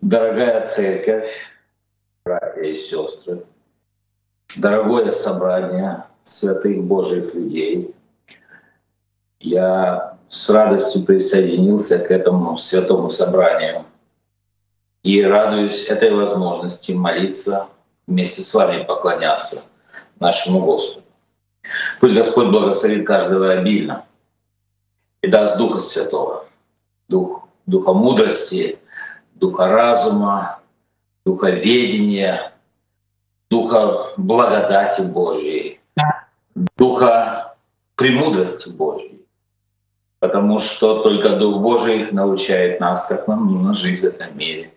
Дорогая церковь, братья и сестры, дорогое собрание святых Божьих людей, я с радостью присоединился к этому святому собранию и радуюсь этой возможности молиться вместе с вами поклоняться нашему Господу. Пусть Господь благословит каждого обильно и даст Духа Святого, Дух, Духа мудрости, Духа разума, Духа ведения, Духа благодати Божьей, Духа премудрости Божьей. Потому что только Дух Божий научает нас, как нам нужно жить в этом мире.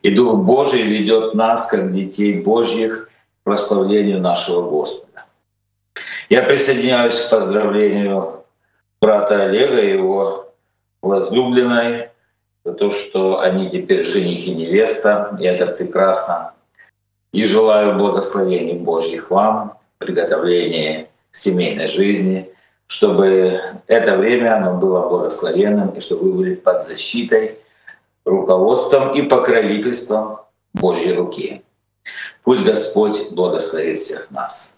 И Дух Божий ведет нас, как детей Божьих, к прославлению нашего Господа. Я присоединяюсь к поздравлению брата Олега и его возлюбленной за то, что они теперь жених и невеста, и это прекрасно. И желаю благословений Божьих вам, приготовления семейной жизни, чтобы это время оно было благословенным, и чтобы вы были под защитой, руководством и покровительством Божьей руки. Пусть Господь благословит всех нас.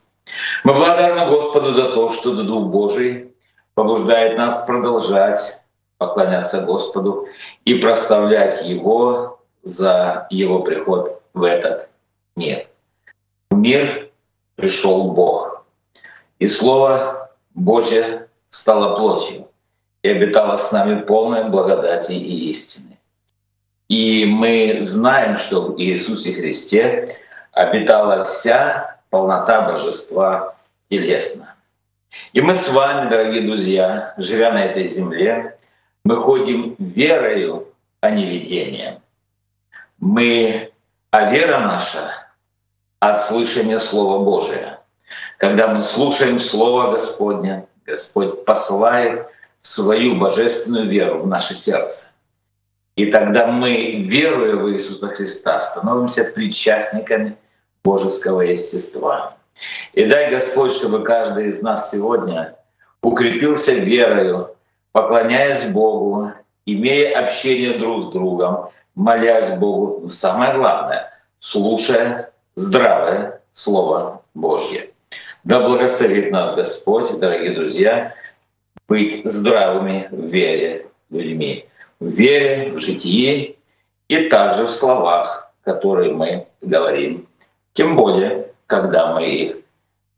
Мы благодарны Господу за то, что Дух Божий побуждает нас продолжать поклоняться Господу и прославлять Его за Его приход в этот мир. В мир пришел Бог, и Слово Божье стало плотью и обитало с нами полной благодати и истины. И мы знаем, что в Иисусе Христе обитала вся полнота божества телесно. И мы с вами, дорогие друзья, живя на этой земле, мы ходим верою, а не видением. Мы, а вера наша от слышания Слова Божия. Когда мы слушаем Слово Господня, Господь посылает свою божественную веру в наше сердце. И тогда мы, веруя в Иисуса Христа, становимся причастниками божеского естества. И дай Господь, чтобы каждый из нас сегодня укрепился верою поклоняясь Богу, имея общение друг с другом, молясь Богу, но самое главное, слушая здравое Слово Божье. Да благословит нас Господь, дорогие друзья, быть здравыми в вере людьми, в вере, в житии и также в словах, которые мы говорим. Тем более, когда мы их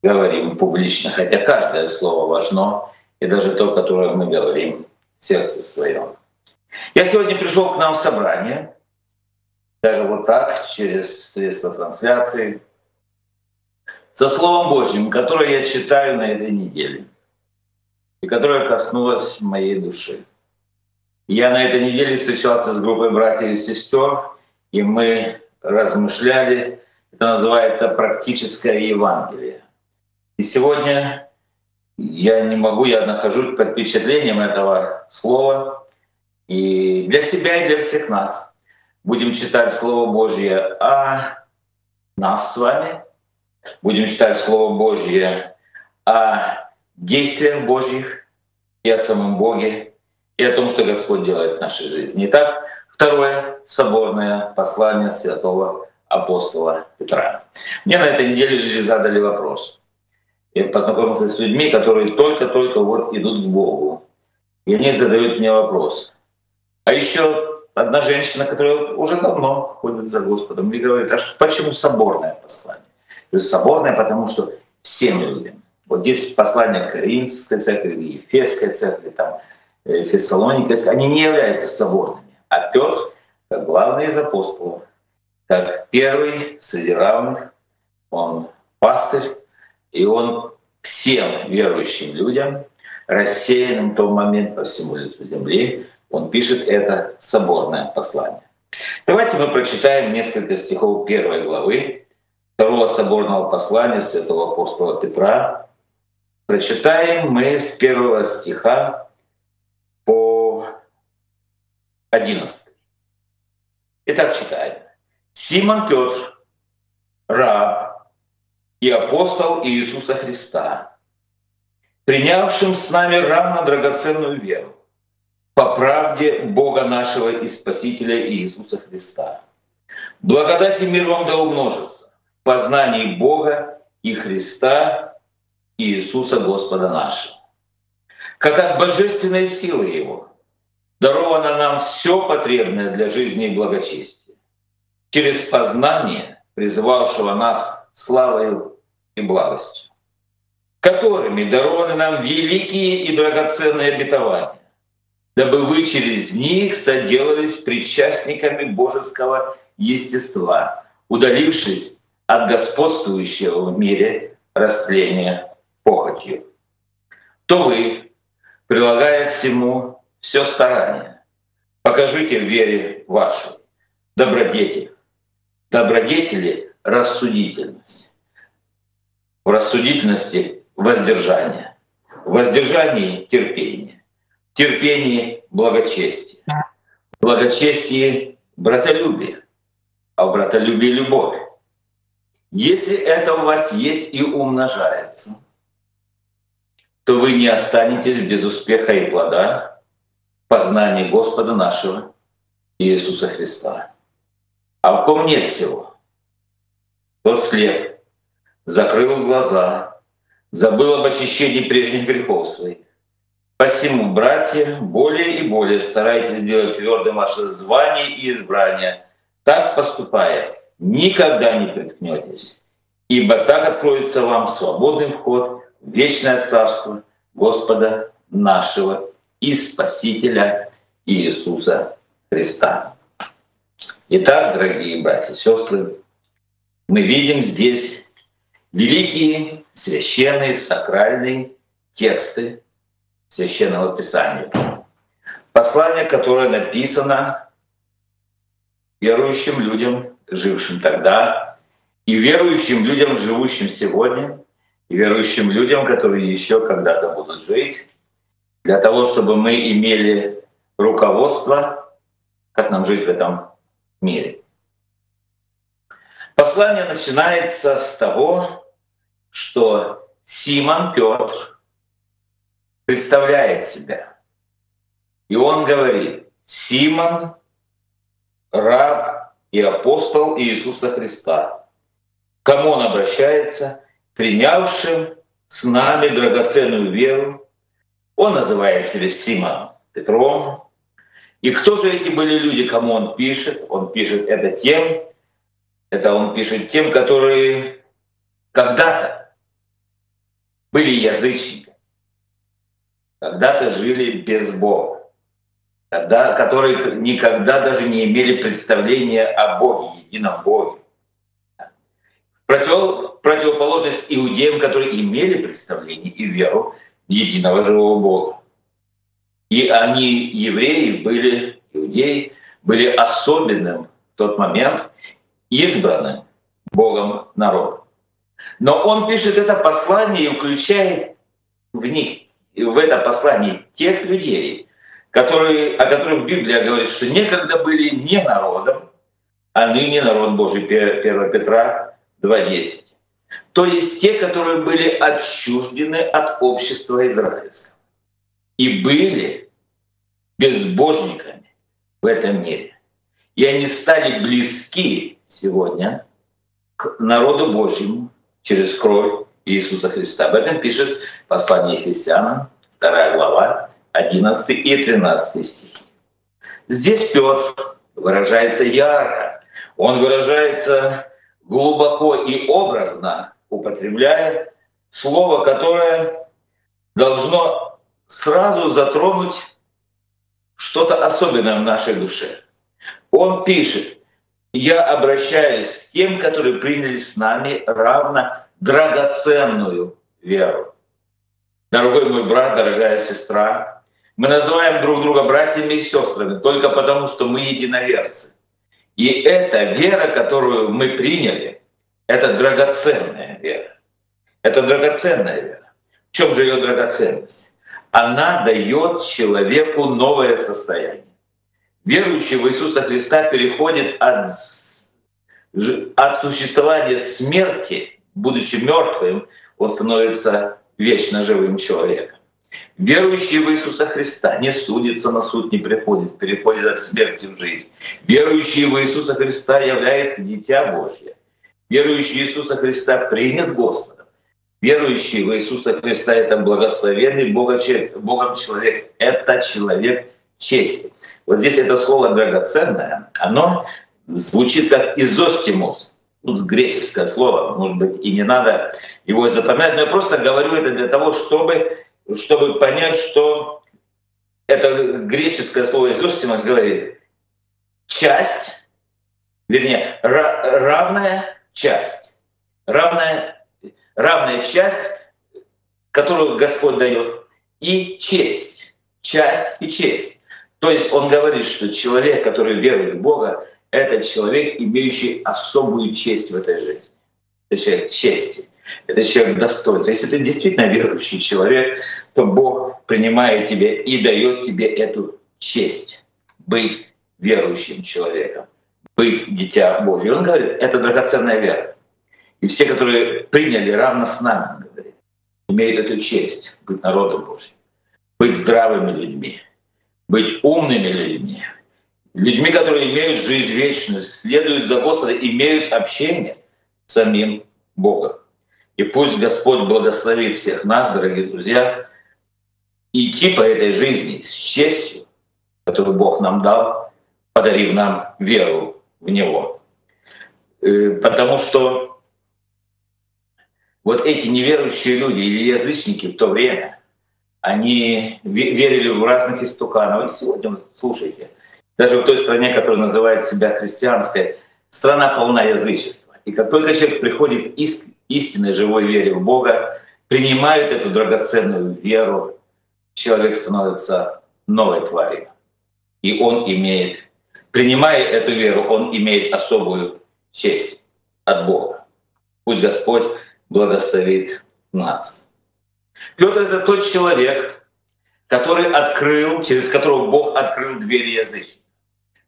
говорим публично, хотя каждое слово важно, и даже то, которое мы говорим в сердце своем. Я сегодня пришел к нам в собрание, даже вот так, через средства трансляции, со Словом Божьим, которое я читаю на этой неделе, и которое коснулось моей души. Я на этой неделе встречался с группой братьев и сестер, и мы размышляли, это называется практическое Евангелие. И сегодня я не могу, я нахожусь под впечатлением этого слова. И для себя, и для всех нас будем читать Слово Божье о нас с вами, будем читать Слово Божье о действиях Божьих и о самом Боге, и о том, что Господь делает в нашей жизни. Итак, второе соборное послание святого апостола Петра. Мне на этой неделе люди задали вопрос — я познакомился с людьми, которые только-только вот идут к Богу. И они задают мне вопрос. А еще одна женщина, которая уже давно ходит за Господом, мне говорит, а почему соборное послание? То есть соборное, потому что всем людям. Вот здесь послание Коринфской церкви, Ефесской церкви, там, э, Фессалоникой, они не являются соборными. А Петр, как главный из апостолов, как первый среди равных, он пастырь, и он всем верующим людям, рассеянным в тот момент по всему лицу земли, он пишет это соборное послание. Давайте мы прочитаем несколько стихов первой главы второго соборного послания святого апостола Петра. Прочитаем мы с первого стиха по 11. Итак, читаем. Симон Петр, раб и апостол Иисуса Христа, принявшим с нами равно драгоценную веру по правде Бога нашего и Спасителя Иисуса Христа. Благодать и мир вам да умножится в познании Бога и Христа Иисуса Господа нашего. Как от божественной силы Его даровано нам все потребное для жизни и благочестия, через познание, призывавшего нас славою и благостью, которыми дарованы нам великие и драгоценные обетования, дабы вы через них соделались причастниками божеского естества, удалившись от господствующего в мире растления похотью. То вы, прилагая к всему все старание, покажите в вере вашей добродетель. Добродетели — рассудительность. В рассудительности — воздержание. В воздержании — терпение. В терпении — благочестие. В благочестии — братолюбие а в братолюбии любовь. Если это у вас есть и умножается, то вы не останетесь без успеха и плода познания Господа нашего Иисуса Христа. А в ком нет всего? Тот слеп, закрыл глаза, забыл об очищении прежних грехов своих. Посему, братья, более и более старайтесь сделать твердым ваше звание и избрание – так поступая, никогда не приткнетесь, ибо так откроется вам свободный вход в вечное Царство Господа нашего и Спасителя Иисуса Христа. Итак, дорогие братья и сестры, мы видим здесь великие священные сакральные тексты Священного Писания. Послание, которое написано верующим людям, жившим тогда, и верующим людям, живущим сегодня, и верующим людям, которые еще когда-то будут жить, для того, чтобы мы имели руководство, как нам жить в этом мире. Послание начинается с того, что Симон Петр представляет себя. И он говорит, Симон раб и апостол Иисуса Христа. кому он обращается? Принявшим с нами драгоценную веру. Он называет себя Симон Петром. И кто же эти были люди, кому он пишет? Он пишет это тем, это он пишет тем, которые когда-то были язычниками, когда-то жили без Бога да, которые никогда даже не имели представления о Боге, едином Боге. В, против, противоположность иудеям, которые имели представление и веру в единого живого Бога. И они, евреи, были, иудеи, были особенным в тот момент избранным Богом народом. Но он пишет это послание и включает в них, в это послание тех людей, которые, о которых Библия говорит, что некогда были не народом, а ныне народ Божий, 1 Петра 2.10. То есть те, которые были отчуждены от общества израильского и были безбожниками в этом мире. И они стали близки сегодня к народу Божьему через кровь Иисуса Христа. Об этом пишет послание христианам, 2 глава, 11 и 13 стихи. Здесь Петр выражается ярко, он выражается глубоко и образно, употребляя слово, которое должно сразу затронуть что-то особенное в нашей душе. Он пишет, я обращаюсь к тем, которые приняли с нами равно драгоценную веру. Дорогой мой брат, дорогая сестра, мы называем друг друга братьями и сестрами только потому, что мы единоверцы. И эта вера, которую мы приняли, это драгоценная вера. Это драгоценная вера. В чем же ее драгоценность? Она дает человеку новое состояние. Верующий в Иисуса Христа переходит от, от существования смерти, будучи мертвым, он становится вечно живым человеком. Верующий в Иисуса Христа не судится на суд, не приходит, переходит от смерти в жизнь. Верующий в Иисуса Христа является дитя Божье. Верующий в Иисуса Христа принят Господом. Верующий в Иисуса Христа — это благословенный Богом человек. Это человек чести. Вот здесь это слово драгоценное, оно звучит как изостимус. Ну, греческое слово, может быть, и не надо его запоминать, но я просто говорю это для того, чтобы чтобы понять, что это греческое слово «изостимос» говорит часть, вернее, равная часть, равная, равная часть, которую Господь дает, и честь, часть и честь. То есть он говорит, что человек, который верует в Бога, это человек, имеющий особую честь в этой жизни. Это человек чести это человек достоинства. Если ты действительно верующий человек, то Бог принимает тебя и дает тебе эту честь быть верующим человеком, быть дитя Божье. Он говорит, это драгоценная вера. И все, которые приняли равно с нами, говорит, имеют эту честь быть народом Божьим, быть здравыми людьми, быть умными людьми, людьми, которые имеют жизнь вечную, следуют за Господом, имеют общение с самим Богом. И пусть Господь благословит всех нас, дорогие друзья, идти по этой жизни с честью, которую Бог нам дал, подарив нам веру в Него. Э, потому что вот эти неверующие люди или язычники в то время, они верили в разных истуканов. И сегодня, вот, слушайте, даже в той стране, которая называет себя христианской, страна полна язычества. И как только человек приходит из истинной живой вере в Бога, принимает эту драгоценную веру, человек становится новой тварью. И он имеет, принимая эту веру, он имеет особую честь от Бога. Пусть Господь благословит нас. Петр — это тот человек, который открыл, через которого Бог открыл двери язычников.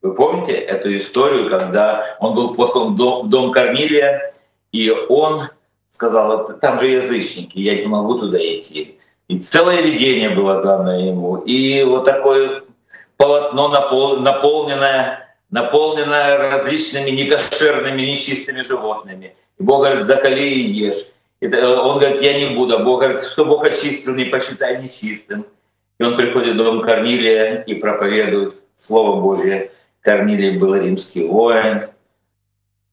Вы помните эту историю, когда он был послан в дом, Корнилия, и он сказал, там же язычники, я не могу туда идти. И целое видение было данное ему. И вот такое полотно наполненное, наполненное различными некошерными, нечистыми животными. И Бог говорит, закали и ешь. И он говорит, я не буду. А Бог говорит, что Бог очистил, не посчитай нечистым. И он приходит в дом Корнилия и проповедует Слово Божье. Корнилий был римский воин,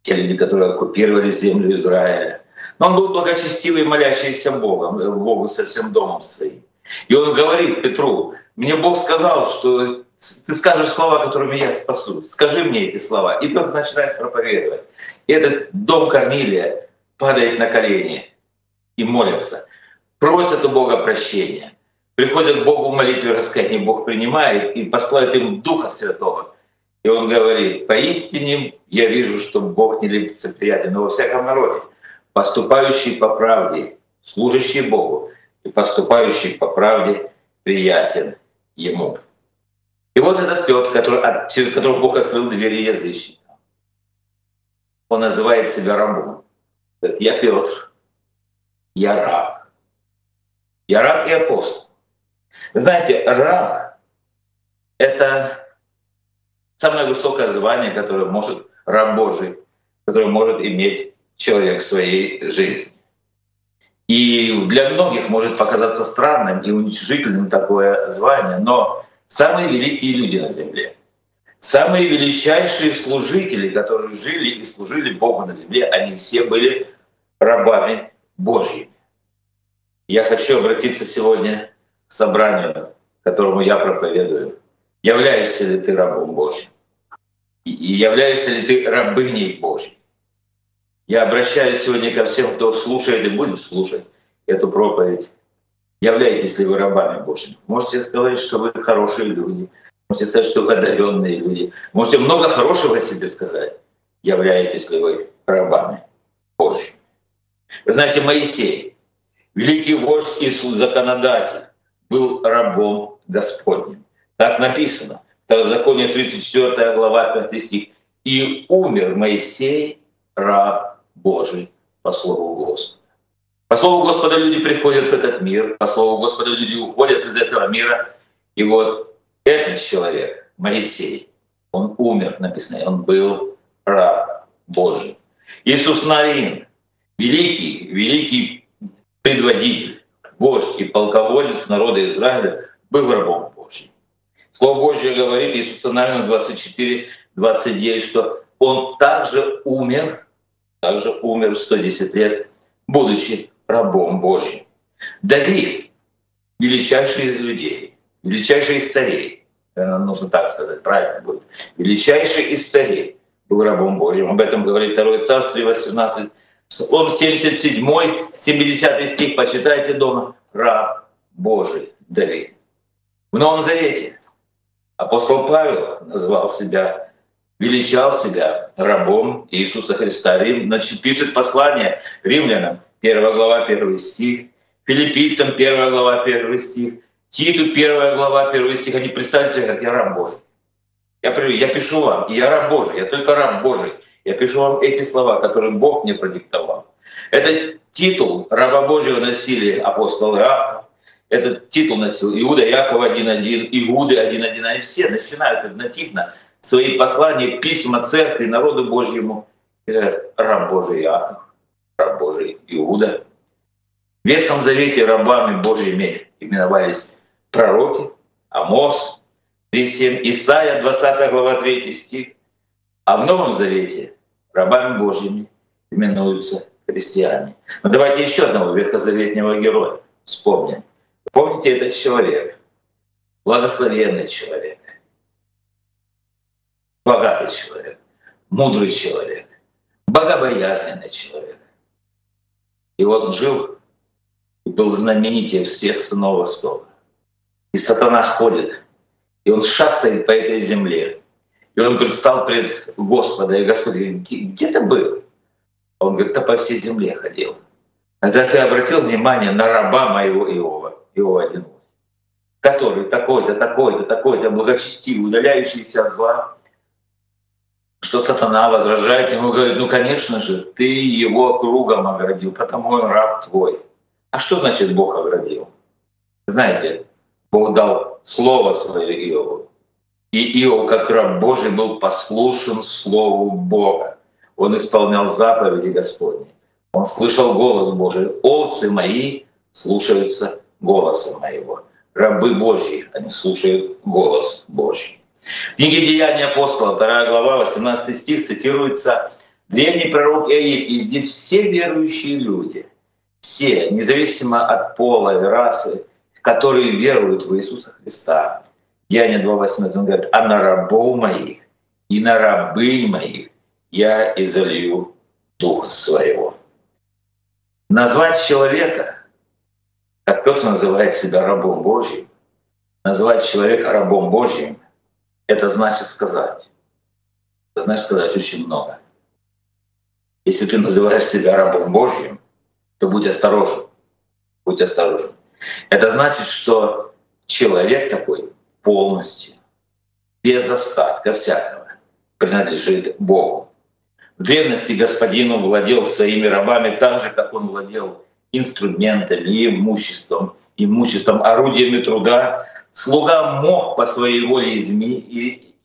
те люди, которые оккупировали землю Израиля. Но он был благочестивый, молящийся Богом, э, Богу со всем домом своим. И он говорит Петру, мне Бог сказал, что ты скажешь слова, которыми я спасу. Скажи мне эти слова. И Петр начинает проповедовать. И этот дом Корнилия падает на колени и молится. Просят у Бога прощения. Приходят к Богу в молитве раскаяние, Бог принимает и посылает им Духа Святого. И он говорит, поистине я вижу, что Бог не любит приятен, но во всяком народе поступающий по правде, служащий Богу и поступающий по правде приятен Ему. И вот этот Петр, который, через которого Бог открыл двери язычникам, он называет себя рабом. Я Петр, я раб. Я раб и апостол. Знаете, раб — это самое высокое звание, которое может раб Божий, которое может иметь человек в своей жизни. И для многих может показаться странным и уничижительным такое звание, но самые великие люди на земле, самые величайшие служители, которые жили и служили Богу на земле, они все были рабами Божьими. Я хочу обратиться сегодня к собранию, которому я проповедую. Являешься ли ты рабом Божьим? И являешься ли ты рабыней Божьей? Я обращаюсь сегодня ко всем, кто слушает и будет слушать эту проповедь. Являетесь ли вы рабами Божьими? Можете сказать, что вы хорошие люди. Можете сказать, что вы одаренные люди. Можете много хорошего о себе сказать. Являетесь ли вы рабами Божьими? Вы знаете, Моисей, великий вождь и законодатель, был рабом Господним. Так написано. Второзаконие 34 глава 5 стих. «И умер Моисей, раб Божий по слову Господа. По слову Господа люди приходят в этот мир, по слову Господа люди уходят из этого мира. И вот этот человек, Моисей, он умер, написано, он был раб Божий. Иисус Навин, великий, великий предводитель, вождь и полководец народа Израиля, был рабом Божьим. Слово Божье говорит, Иисус Навина 24, 29, что он также умер, также умер в 110 лет, будучи рабом Божьим. Давид, величайший из людей, величайший из царей, нужно так сказать, правильно будет, величайший из царей был рабом Божьим. Об этом говорит 2 Царство 18. Псалом 77, 70 стих, почитайте дома, раб Божий Давид. В Новом Завете апостол Павел назвал себя, величал себя рабом Иисуса Христа. Рим, значит, пишет послание римлянам, 1 глава, 1 стих, филиппийцам, 1 глава, 1 стих, Титу, 1 глава, 1 стих. Они представьте себе, говорят, я раб Божий. Я, я пишу вам, я раб Божий, я только раб Божий. Я пишу вам эти слова, которые Бог мне продиктовал. Этот титул раба Божьего носили апостолы Иаков, этот титул носил Иуда Яков 1.1, Иуды 1.1, они все начинают однотипно свои послания, письма церкви, народу Божьему, раб Божий Иаков, раб Божий Иуда. В Ветхом Завете рабами Божьими именовались пророки, Амос, 3.7, Исайя, 20 глава, 3 стих. А в Новом Завете рабами Божьими именуются христиане. Но давайте еще одного ветхозаветнего героя вспомним. Помните этот человек, благословенный человек, богатый человек, мудрый человек, богобоязненный человек. И он жил и был знаменитее всех сынов Востока. И сатана ходит, и он шастает по этой земле. И он предстал пред Господа, и Господь говорит, где ты был? Он говорит, да по всей земле ходил. Когда ты обратил внимание на раба моего Иова, Иова 1, который такой-то, такой-то, такой-то, благочестивый, удаляющийся от зла, что сатана возражает ему, говорит, ну, конечно же, ты его кругом оградил, потому он раб твой. А что значит Бог оградил? Знаете, Бог дал слово свое Иову. И Иов, как раб Божий, был послушен Слову Бога. Он исполнял заповеди Господни. Он слышал голос Божий. «Овцы мои слушаются голоса моего». Рабы Божьи, они слушают голос Божий. В книге «Деяния апостола», 2 глава, 18 стих, цитируется древний пророк Иаиль. И здесь все верующие люди, все, независимо от пола и расы, которые веруют в Иисуса Христа. Деяние 2.18, он говорит, «А на рабов моих и на рабынь моих я изолью Духа Своего». Назвать человека, как Петр называет себя рабом Божьим, назвать человека рабом Божьим, это значит сказать. Это значит сказать очень много. Если ты называешь себя рабом Божьим, то будь осторожен. Будь осторожен. Это значит, что человек такой полностью, без остатка всякого, принадлежит Богу. В древности господину владел своими рабами так же, как он владел инструментами, имуществом, имуществом, орудиями труда. Слуга мог по своей воле изменить,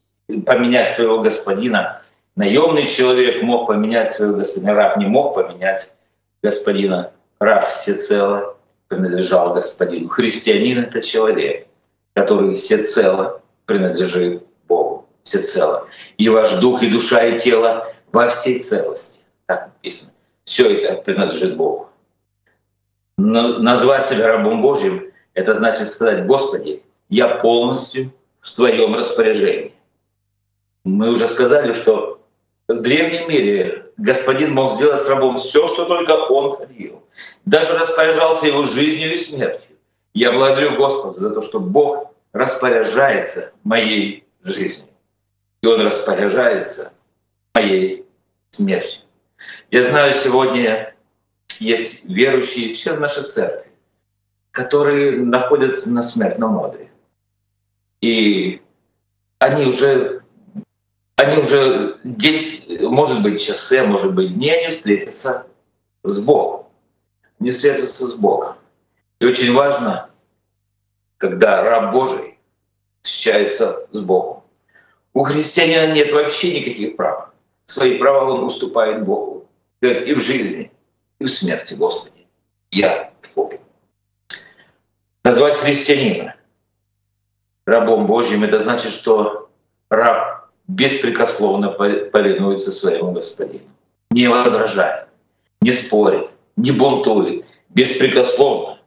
поменять своего господина. Наемный человек мог поменять своего господина, раб не мог поменять господина. Раб всецело принадлежал господину. Христианин — это человек, который всецело принадлежит Богу, всецело. И ваш дух, и душа, и тело во всей целости. Так написано. Все это принадлежит Богу. Но назвать себя рабом Божьим — это значит сказать, Господи, я полностью в Твоем распоряжении. Мы уже сказали, что в древнем мире господин мог сделать с рабом все, что только он хотел. Даже распоряжался его жизнью и смертью. Я благодарю Господа за то, что Бог распоряжается моей жизнью. И Он распоряжается моей смертью. Я знаю, сегодня есть верующие, члены нашей церкви, которые находятся на смертном одре. И они уже, они уже день, может быть, часы, может быть, дни, они встретятся с Богом. не связываться с Богом. И очень важно, когда раб Божий встречается с Богом. У христианина нет вообще никаких прав. Свои права он уступает Богу. И в жизни, и в смерти, Господи. Я твой. Назвать христианина рабом Божьим, это значит, что раб беспрекословно повинуется своему господину. Не возражает, не спорит, не бунтует, беспрекословно.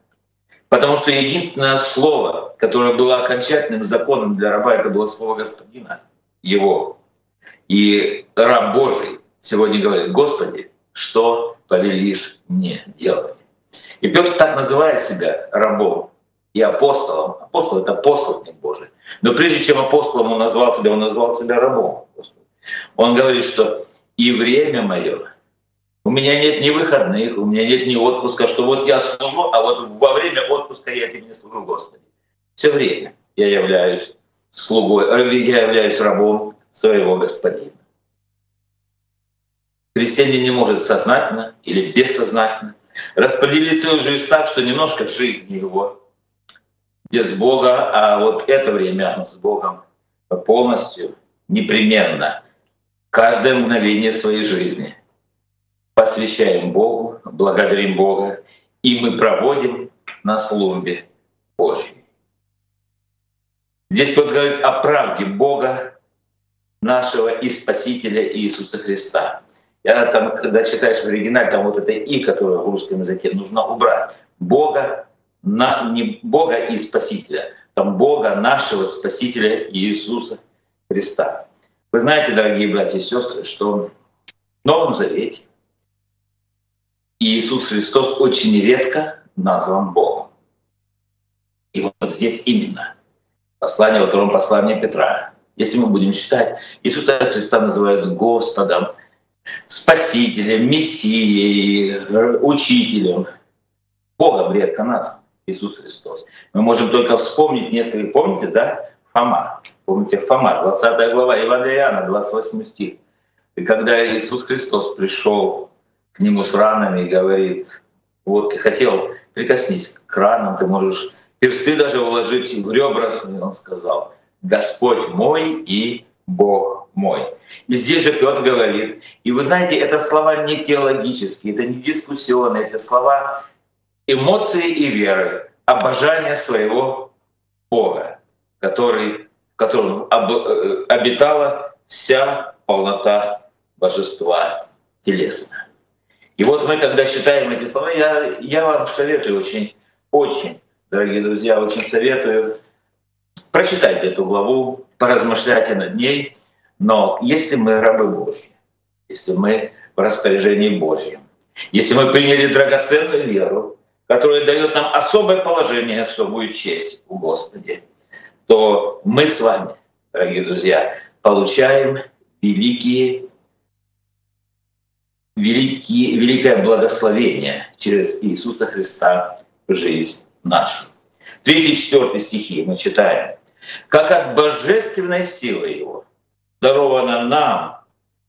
Потому что единственное слово, которое было окончательным законом для раба, это было слово господина, его. И раб Божий сегодня говорит, Господи, что повелишь мне делать? И Петр так называет себя рабом и апостолом. Апостол — это посланник Божий. Но прежде чем апостолом он назвал себя, он назвал себя рабом. Он говорит, что и время мое, у меня нет ни выходных, у меня нет ни отпуска, что вот я служу, а вот во время отпуска я тебе не служу, Господи. Все время я являюсь слугой, я являюсь рабом своего господина. Христианин не может сознательно или бессознательно распределить свою жизнь так, что немножко жизни его без Бога, а вот это время с Богом полностью, непременно, каждое мгновение своей жизни посвящаем Богу, благодарим Бога, и мы проводим на службе Божьей. Здесь Петр говорит о правде Бога, нашего и Спасителя Иисуса Христа. Я там, когда читаешь в оригинале, там вот это «и», которое в русском языке нужно убрать. Бога, на, не Бога и Спасителя, там Бога нашего Спасителя Иисуса Христа. Вы знаете, дорогие братья и сестры, что в Новом Завете Иисус Христос очень редко назван Богом. И вот здесь именно послание, во втором послании Петра. Если мы будем читать, Иисуса Христа называют Господом, Спасителем, Мессией, Учителем. Богом редко назван Иисус Христос. Мы можем только вспомнить несколько, помните, да, Фома. Помните, Фома, 20 глава Евангелия Иоанна, 28 стих. И когда Иисус Христос пришел к нему с ранами и говорит, вот ты хотел, прикоснись к ранам, ты можешь персты даже вложить в ребра, он сказал, Господь мой и Бог мой. И здесь же Петр говорит, и вы знаете, это слова не теологические, это не дискуссионные, это слова эмоции и веры, обожания своего Бога, который, в котором э, обитала вся полнота божества телесная. И вот мы, когда читаем эти слова, я, я вам советую очень, очень, дорогие друзья, очень советую прочитать эту главу, поразмышляйте над ней. Но если мы рабы Божьи, если мы в распоряжении Божьем, если мы приняли драгоценную веру, которая дает нам особое положение, особую честь у Господи, то мы с вами, дорогие друзья, получаем великие великие, великое благословение через Иисуса Христа в жизнь нашу. Третий, четвертый стихи мы читаем. «Как от божественной силы Его даровано нам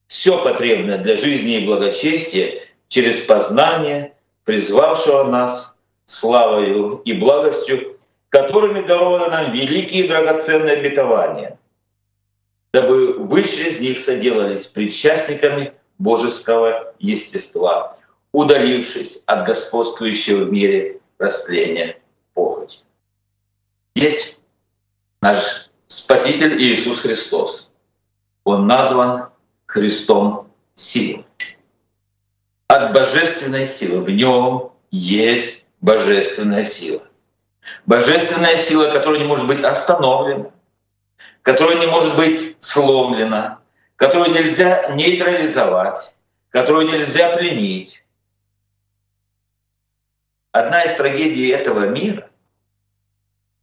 все потребное для жизни и благочестия через познание призвавшего нас славою и благостью, которыми дарованы нам великие и драгоценные обетования, дабы вы через них соделались причастниками божеского естества, удалившись от господствующего в мире растления похоти. Здесь наш Спаситель Иисус Христос. Он назван Христом силы. От божественной силы. В нем есть божественная сила. Божественная сила, которая не может быть остановлена, которая не может быть сломлена, которую нельзя нейтрализовать, которую нельзя пленить. Одна из трагедий этого мира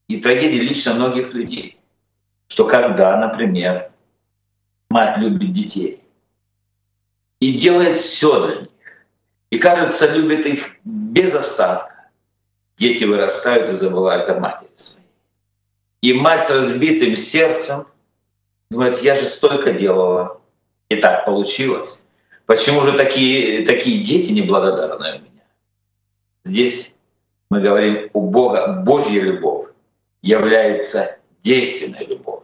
и трагедии лично многих людей, что когда, например, мать любит детей и делает все для них, и, кажется, любит их без остатка, дети вырастают и забывают о матери своей. И мать с разбитым сердцем — Говорит, я же столько делала, и так получилось. Почему же такие, такие дети неблагодарные у меня? Здесь мы говорим у Бога, Божья любовь является действенной любовью.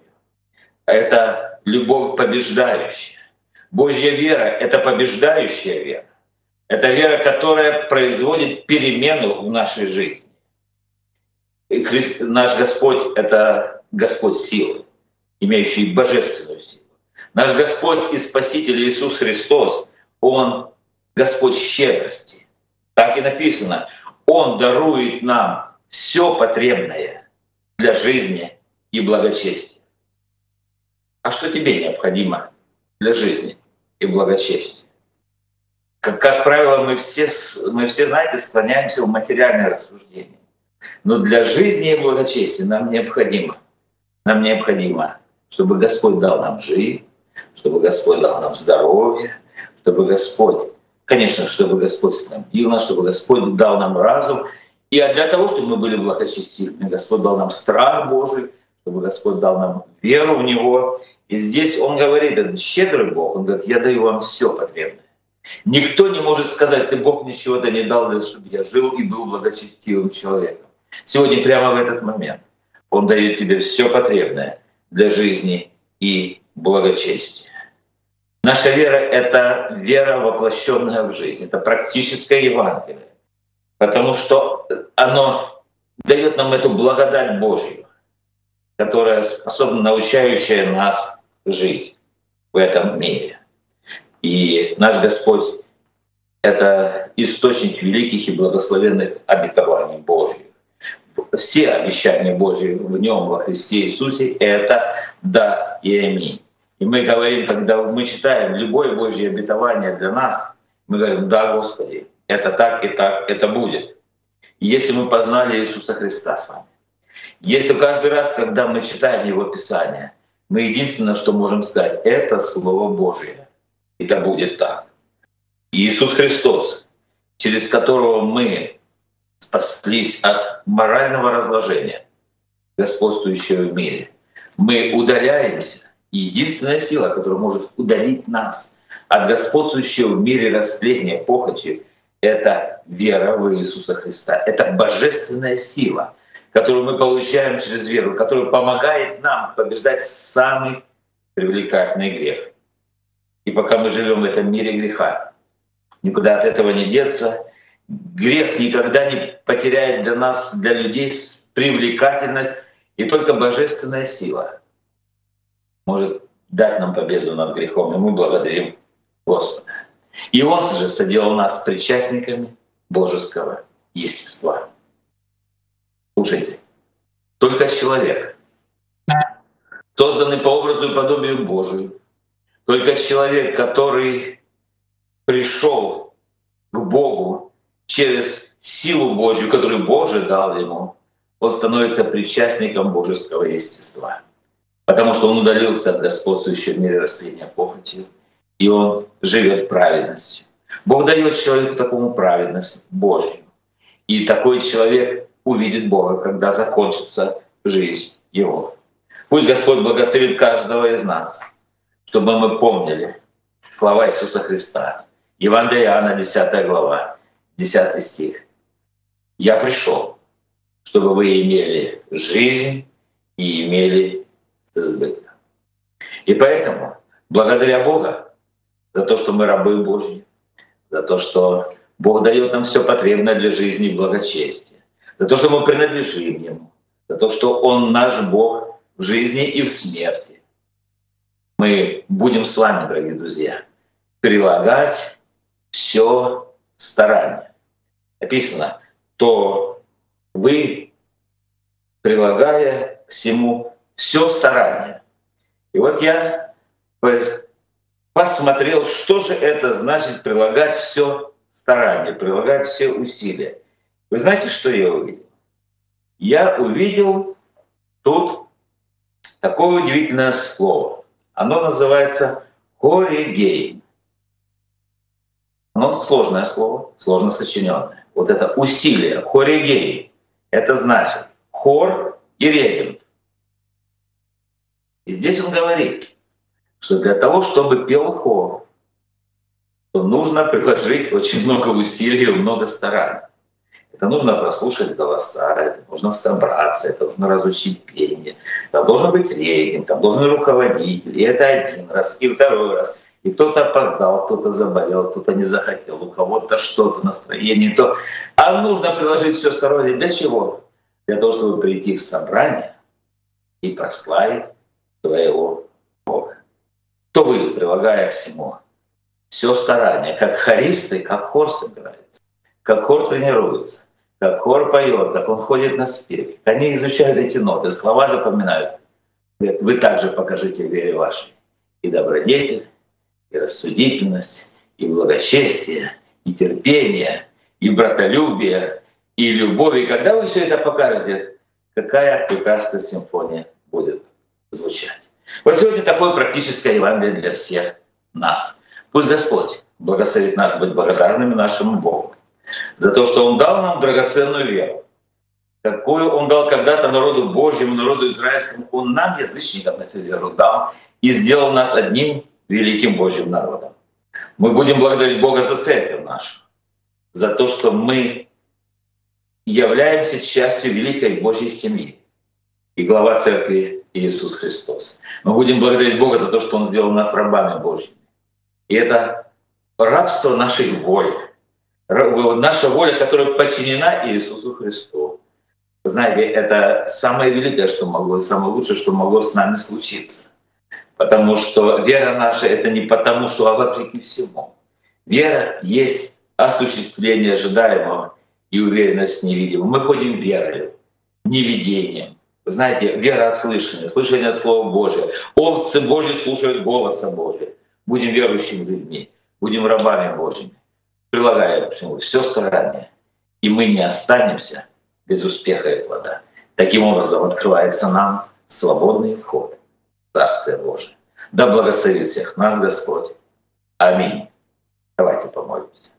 Это любовь побеждающая. Божья вера — это побеждающая вера. Это вера, которая производит перемену в нашей жизни. И Христ, наш Господь — это Господь силы, имеющий божественную силу. Наш Господь и Спаситель Иисус Христос, Он Господь щедрости. Так и написано, Он дарует нам все потребное для жизни и благочестия. А что тебе необходимо для жизни и благочестия? Как, как правило, мы все, мы все, знаете, склоняемся в материальное рассуждение. Но для жизни и благочестия нам необходимо, нам необходимо, чтобы Господь дал нам жизнь, чтобы Господь дал нам здоровье, чтобы Господь, конечно, чтобы Господь снабдил нас, чтобы Господь дал нам разум. И для того, чтобы мы были благочестивыми, Господь дал нам страх Божий, чтобы Господь дал нам веру в Него. И здесь Он говорит, это щедрый Бог, Он говорит, я даю вам все потребное. Никто не может сказать, ты Бог мне чего-то не дал, чтобы я жил и был благочестивым человеком. Сегодня прямо в этот момент Он дает тебе все потребное для жизни и благочестия. Наша вера — это вера, воплощенная в жизнь, это практическое Евангелие, потому что оно дает нам эту благодать Божью, которая способна, научающая нас жить в этом мире. И наш Господь — это источник великих и благословенных обетований Божьих. Все обещания Божьи в Нем, во Христе Иисусе — это «да» и «аминь». И мы говорим, когда мы читаем любое Божье обетование для нас, мы говорим, да, Господи, это так и так, это будет. Если мы познали Иисуса Христа с вами. Если каждый раз, когда мы читаем Его Писание, мы единственное, что можем сказать, это Слово Божье и да будет так. Иисус Христос, через которого мы спаслись от морального разложения, господствующего в мире, мы удаляемся. Единственная сила, которая может удалить нас от господствующего в мире растления похоти, это вера в Иисуса Христа. Это божественная сила, которую мы получаем через веру, которая помогает нам побеждать самый привлекательный грех и пока мы живем в этом мире греха. Никуда от этого не деться. Грех никогда не потеряет для нас, для людей привлекательность, и только божественная сила может дать нам победу над грехом, и мы благодарим Господа. И Он же соделал нас причастниками божеского естества. Слушайте, только человек, созданный по образу и подобию Божию, только человек, который пришел к Богу через силу Божью, которую Боже дал ему, он становится причастником божеского естества. Потому что он удалился от господствующего в мире растления похотью, и он живет праведностью. Бог дает человеку такому праведность Божью. И такой человек увидит Бога, когда закончится жизнь его. Пусть Господь благословит каждого из нас — чтобы мы помнили слова Иисуса Христа. Евангелие Иоанна, 10 глава, 10 стих. «Я пришел, чтобы вы имели жизнь и имели с избытком». И поэтому, благодаря Бога за то, что мы рабы Божьи, за то, что Бог дает нам все потребное для жизни и благочестия, за то, что мы принадлежим Ему, за то, что Он наш Бог в жизни и в смерти, мы будем с вами, дорогие друзья, прилагать все старание. Написано, то вы, прилагая к всему все старание. И вот я посмотрел, что же это значит прилагать все старание, прилагать все усилия. Вы знаете, что я увидел? Я увидел тут такое удивительное слово — оно называется хоригейн. Оно сложное слово, сложно сочиненное. Вот это усилие, хоригейн, это значит хор и регент. И здесь он говорит, что для того, чтобы пел хор, то нужно приложить очень много усилий, много стараний. Это нужно прослушать голоса, это нужно собраться, это нужно разучить пение. Там должен быть регент, там должен руководитель. И это один раз, и второй раз. И кто-то опоздал, кто-то заболел, кто-то не захотел, у кого-то что-то, настроение то. А нужно приложить все стороннее. Для чего? Для того, чтобы прийти в собрание и прославить своего Бога. То вы, прилагая всему все старание, как хористы, как хор собирается, как хор тренируется, как хор поет, как он ходит на спеве. Они изучают эти ноты, слова запоминают. Вы также покажите вере вашей и добродетель, и рассудительность, и благочестие, и терпение, и братолюбие, и любовь. И когда вы все это покажете, какая прекрасная симфония будет звучать. Вот сегодня такое практическое Евангелие для всех нас. Пусть Господь благословит нас быть благодарными нашему Богу за то, что Он дал нам драгоценную веру, какую Он дал когда-то народу Божьему, народу израильскому. Он нам, язычникам, эту веру дал и сделал нас одним великим Божьим народом. Мы будем благодарить Бога за церковь нашу, за то, что мы являемся частью великой Божьей семьи. И глава церкви Иисус Христос. Мы будем благодарить Бога за то, что Он сделал нас рабами Божьими. И это рабство нашей воли. Наша воля, которая подчинена Иисусу Христу. Знаете, это самое великое, что могло, самое лучшее, что могло с нами случиться. Потому что вера наша — это не потому, что, а вопреки всему. Вера есть осуществление ожидаемого и уверенность в невидимом. Мы ходим верою, не видением. Вы знаете, вера от слышания, слышание от Слова Божия. Овцы Божьи слушают голоса Божия. Будем верующими людьми, будем рабами Божьими. Прилагаем к всему все старание, и мы не останемся без успеха и плода. Таким образом открывается нам свободный вход Царствие Божие. Да благословит всех нас Господь. Аминь. Давайте помолимся.